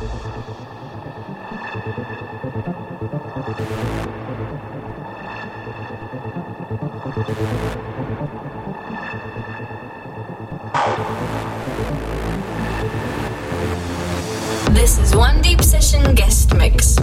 This is One Deep Session Guest Mix.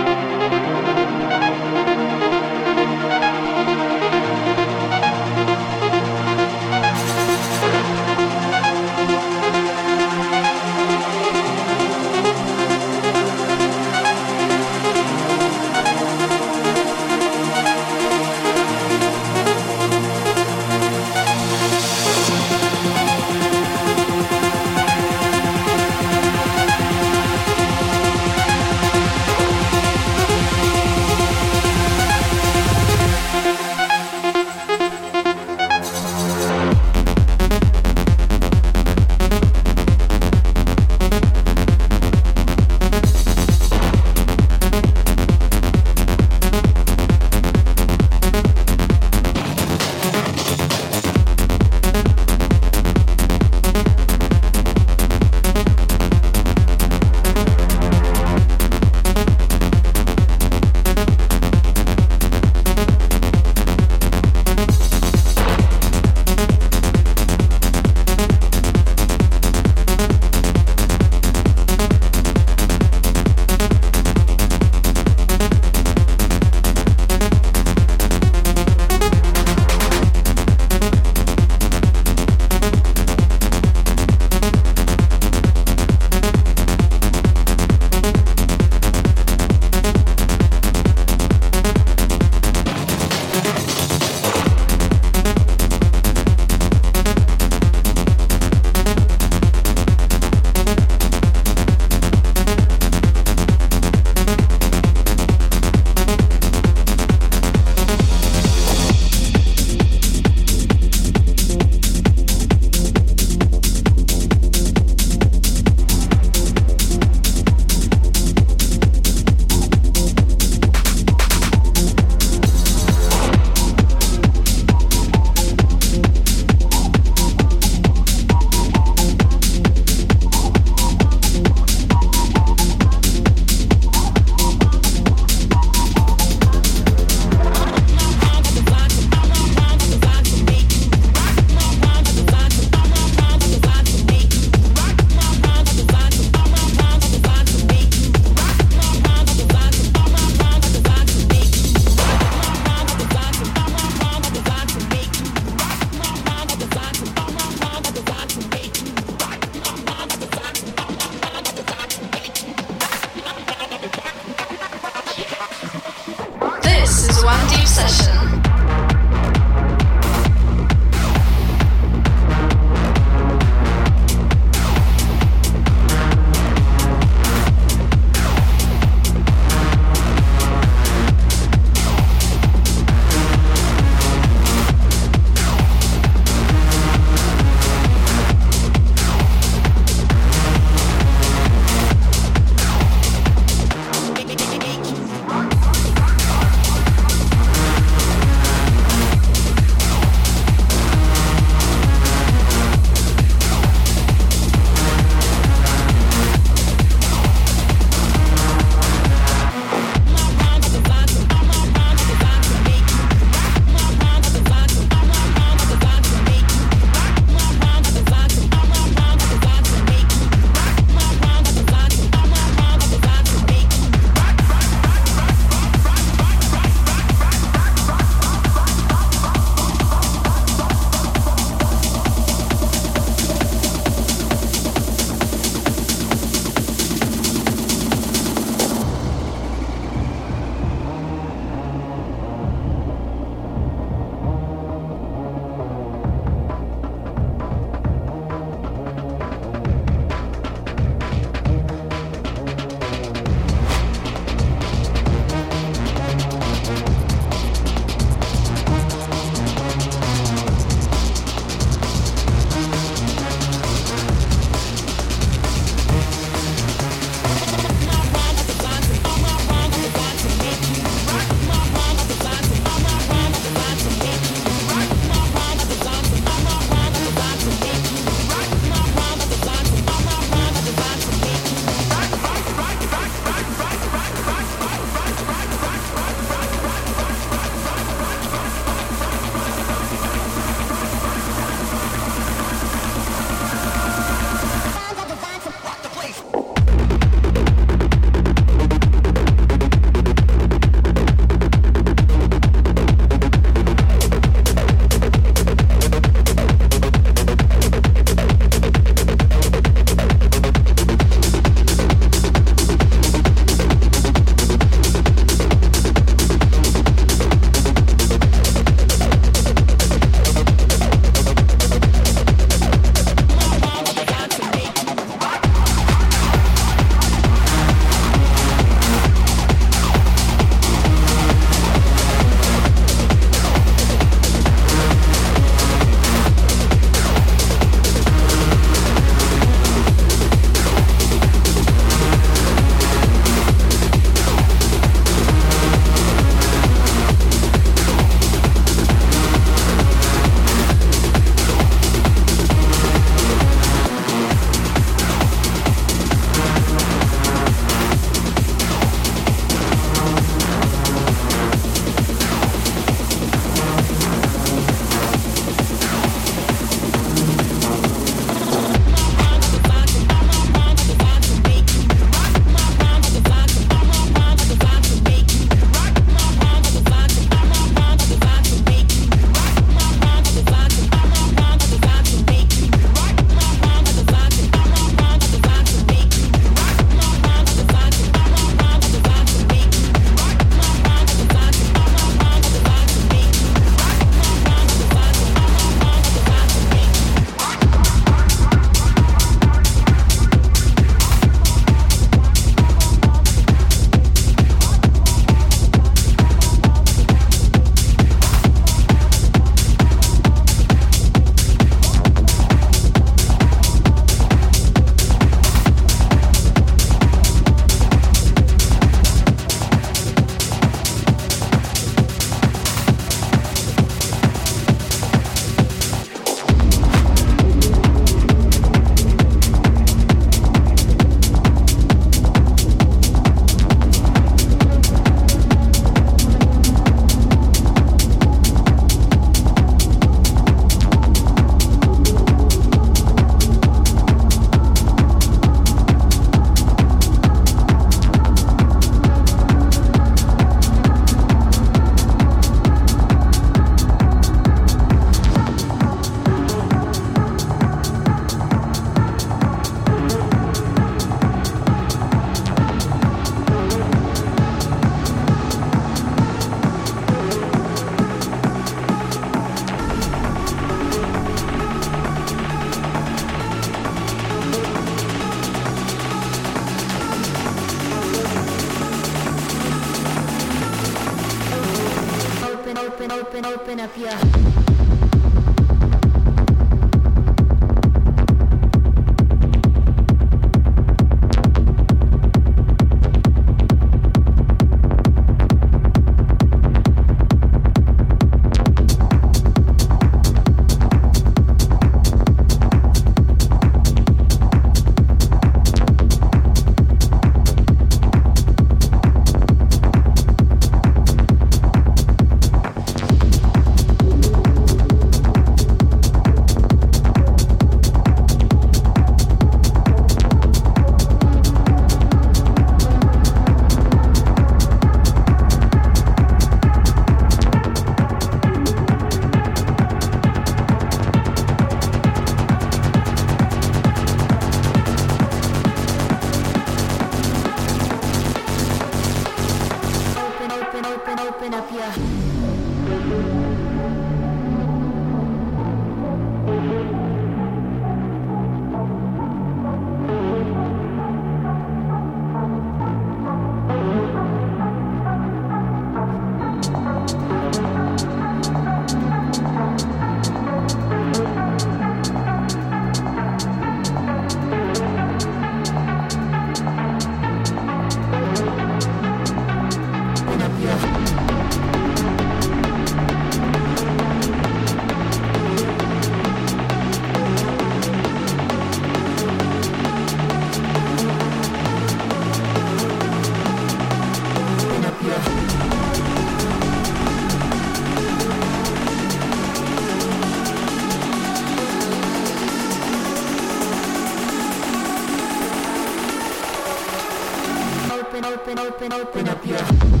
open, open, open up your.